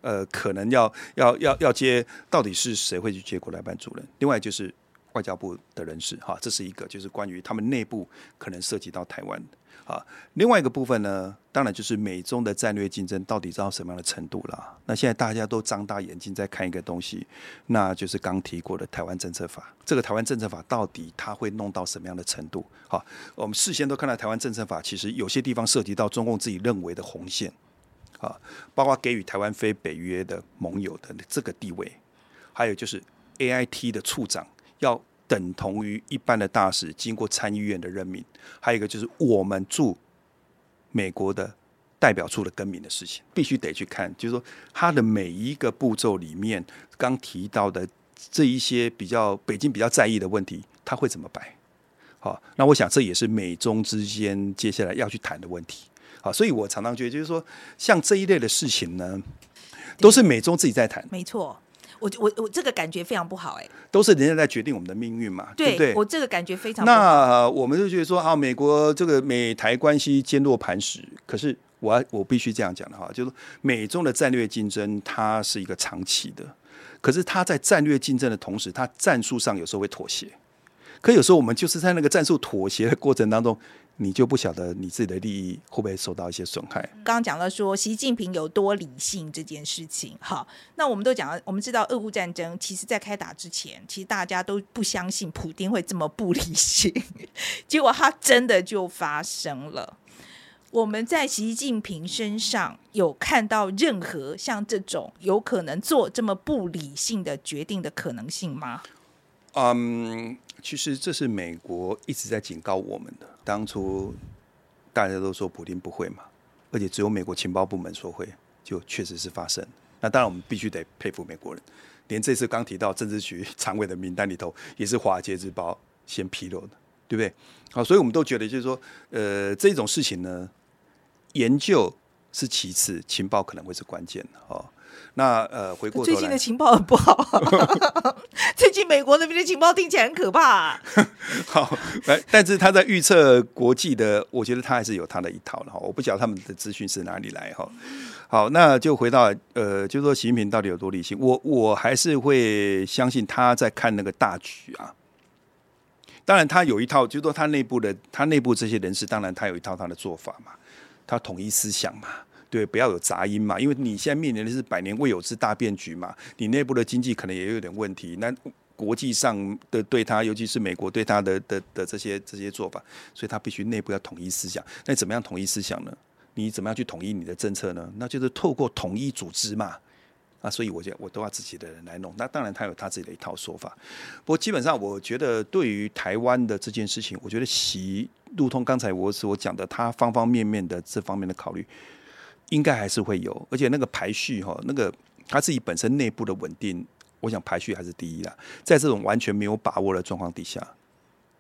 [SPEAKER 1] 呃可能要要要要接，到底是谁会去接国台办主任？另外就是外交部的人事，哈，这是一个就是关于他们内部可能涉及到台湾。啊，另外一个部分呢，当然就是美中的战略竞争到底到什么样的程度了？那现在大家都张大眼睛在看一个东西，那就是刚提过的台湾政策法。这个台湾政策法到底它会弄到什么样的程度？好，我们事先都看到台湾政策法其实有些地方涉及到中共自己认为的红线，啊，包括给予台湾非北约的盟友的这个地位，还有就是 A I T 的处长要。等同于一般的大使经过参议院的任命，还有一个就是我们驻美国的代表处的更名的事情，必须得去看，就是说它的每一个步骤里面，刚提到的这一些比较北京比较在意的问题，他会怎么摆？好，那我想这也是美中之间接下来要去谈的问题。好，所以我常常觉得，就是说像这一类的事情呢，都是美中自己在谈，
[SPEAKER 2] 没错。我我我这个感觉非常不好哎，
[SPEAKER 1] 都是人家在决定我们的命运嘛，对不对？
[SPEAKER 2] 我这个感觉非常。
[SPEAKER 1] 那我们就觉得说啊，美国这个美台关系坚若磐石。可是我我必须这样讲的话，就是美中的战略竞争，它是一个长期的。可是它在战略竞争的同时，它战术上有时候会妥协。可有时候我们就是在那个战术妥协的过程当中。你就不晓得你自己的利益会不会受到一些损害？
[SPEAKER 2] 刚刚讲到说习近平有多理性这件事情，好，那我们都讲了，我们知道俄乌战争，其实在开打之前，其实大家都不相信普京会这么不理性，结果他真的就发生了。我们在习近平身上有看到任何像这种有可能做这么不理性的决定的可能性吗？
[SPEAKER 1] 嗯。其实这是美国一直在警告我们的。当初大家都说普京不会嘛，而且只有美国情报部门说会，就确实是发生。那当然我们必须得佩服美国人，连这次刚提到政治局常委的名单里头，也是华尔街日报先披露的，对不对？好，所以我们都觉得就是说，呃，这种事情呢，研究是其次，情报可能会是关键的哦。那呃，回过
[SPEAKER 2] 最近的情报很不好，最近美国那边的情报听起来很可怕。
[SPEAKER 1] 好，来，但是他在预测国际的，我觉得他还是有他的一套的哈。我不晓得他们的资讯是哪里来哈。好，那就回到呃，就说习近平到底有多理性？我我还是会相信他在看那个大局啊。当然，他有一套，就是说他内部的，他内部这些人士，当然他有一套他的做法嘛，他统一思想嘛。对，不要有杂音嘛，因为你现在面临的是百年未有之大变局嘛，你内部的经济可能也有点问题。那国际上的对他，尤其是美国对他的的的这些这些做法，所以他必须内部要统一思想。那怎么样统一思想呢？你怎么样去统一你的政策呢？那就是透过统一组织嘛。啊，所以我就我都要自己的人来弄。那当然他有他自己的一套说法。不过基本上，我觉得对于台湾的这件事情，我觉得习路通刚才我所讲的，他方方面面的这方面的考虑，应该还是会有。而且那个排序哈，那个他自己本身内部的稳定，我想排序还是第一啦。在这种完全没有把握的状况底下，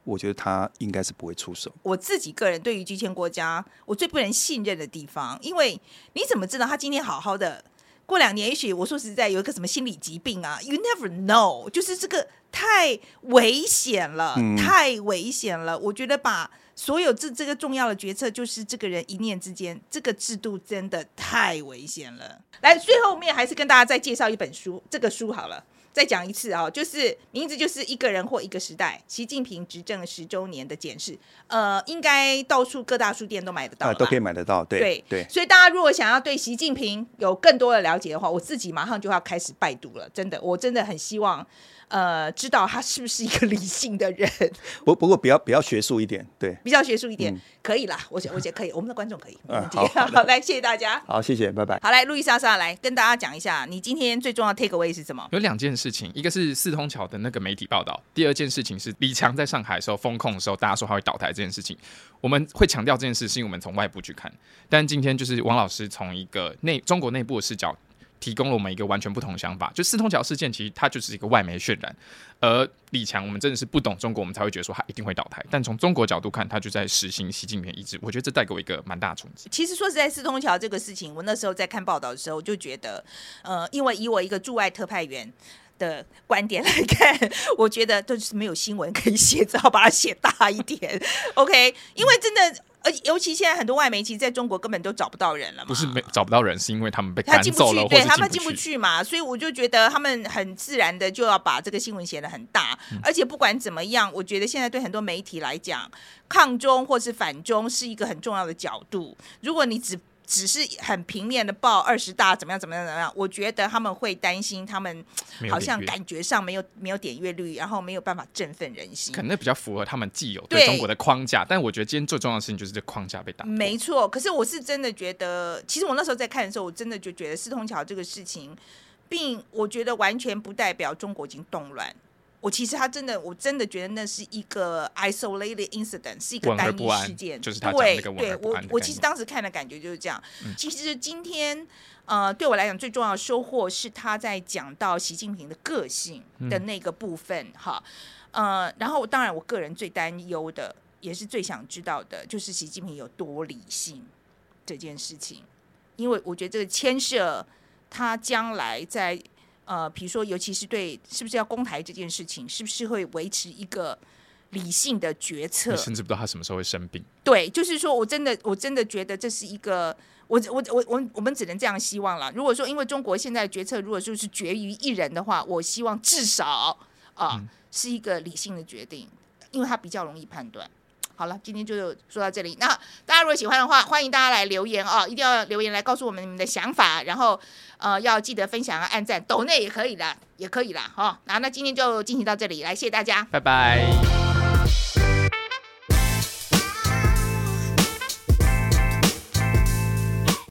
[SPEAKER 1] 我觉得他应该是不会出手。
[SPEAKER 2] 我自己个人对于居签国家，我最不能信任的地方，因为你怎么知道他今天好好的？过两年，也许我说实在有一个什么心理疾病啊，You never know，就是这个太危险了，太危险了。我觉得把所有这这个重要的决策，就是这个人一念之间，这个制度真的太危险了。来，最后面还是跟大家再介绍一本书，这个书好了。再讲一次啊，就是名字就是一个人或一个时代，习近平执政十周年的检视，呃，应该到处各大书店都买得到，
[SPEAKER 1] 都可以买得到，对
[SPEAKER 2] 对
[SPEAKER 1] 对。
[SPEAKER 2] 所以大家如果想要对习近平有更多的了解的话，我自己马上就要开始拜读了，真的，我真的很希望。呃，知道他是不是一个理性的人？
[SPEAKER 1] 不不过比较比较学术一点，对，
[SPEAKER 2] 比较学术一点，可以啦。我觉我觉得可以，我们的观众可以。
[SPEAKER 1] 嗯，好，
[SPEAKER 2] 好，来，谢谢大家。
[SPEAKER 1] 好，谢谢，拜拜。
[SPEAKER 2] 好，来，路易莎莎来跟大家讲一下，你今天最重要的 take away 是什么？
[SPEAKER 3] 有两件事情，一个是四通桥的那个媒体报道，第二件事情是李强在上海的时候封控的时候，大家说他会倒台这件事情。我们会强调这件事，是因为我们从外部去看，但今天就是王老师从一个内中国内部的视角。提供了我们一个完全不同的想法，就四通桥事件，其实它就是一个外媒渲染。而李强，我们真的是不懂中国，我们才会觉得说他一定会倒台。但从中国角度看，他就在实行习近平意志。我觉得这带给我一个蛮大的冲击。
[SPEAKER 2] 其实说实在，四通桥这个事情，我那时候在看报道的时候，就觉得，呃，因为以我一个驻外特派员的观点来看，我觉得都是没有新闻可以写，只好把它写大一点。OK，因为真的。而尤其现在很多外媒其实在中国根本都找不到人了嘛，
[SPEAKER 3] 不是没找不到人，是因为他们被赶走了，
[SPEAKER 2] 对他们进不去。嘛，所以我就觉得他们很自然的就要把这个新闻写的很大，而且不管怎么样，我觉得现在对很多媒体来讲，抗中或是反中是一个很重要的角度，如果你只只是很平面的报二十大怎么样怎么样怎么样，我觉得他们会担心，他们好像感觉上没有没有点阅率，然后没有办法振奋人心。
[SPEAKER 3] 可能比较符合他们既有对中国的框架，但我觉得今天最重要的事情就是这框架被打。
[SPEAKER 2] 没错，可是我是真的觉得，其实我那时候在看的时候，我真的就觉得四通桥这个事情，并我觉得完全不代表中国已经动乱。我其实他真的，我真的觉得那是一个 isolated incident，是一个单一事件。
[SPEAKER 3] 就是他对
[SPEAKER 2] 对，我我其实当时看的感觉就是这样。其实今天呃，对我来讲最重要的收获是他在讲到习近平的个性的那个部分哈。呃，然后当然我个人最担忧的，也是最想知道的，就是习近平有多理性这件事情，因为我觉得这个牵涉他将来在。呃，比如说，尤其是对是不是要公台这件事情，是不是会维持一个理性的决策？
[SPEAKER 3] 甚至不知道他什么时候会生病。
[SPEAKER 2] 对，就是说我真的，我真的觉得这是一个，我我我我我们只能这样希望了。如果说因为中国现在决策，如果就是决于一人的话，我希望至少啊是一个理性的决定，因为他比较容易判断。好了，今天就说到这里。那大家如果喜欢的话，欢迎大家来留言哦，一定要留言来告诉我们你们的想法。然后呃，要记得分享啊、按赞、抖内也可以的，也可以啦。好，那那今天就进行到这里，来谢谢大家，
[SPEAKER 3] 拜拜。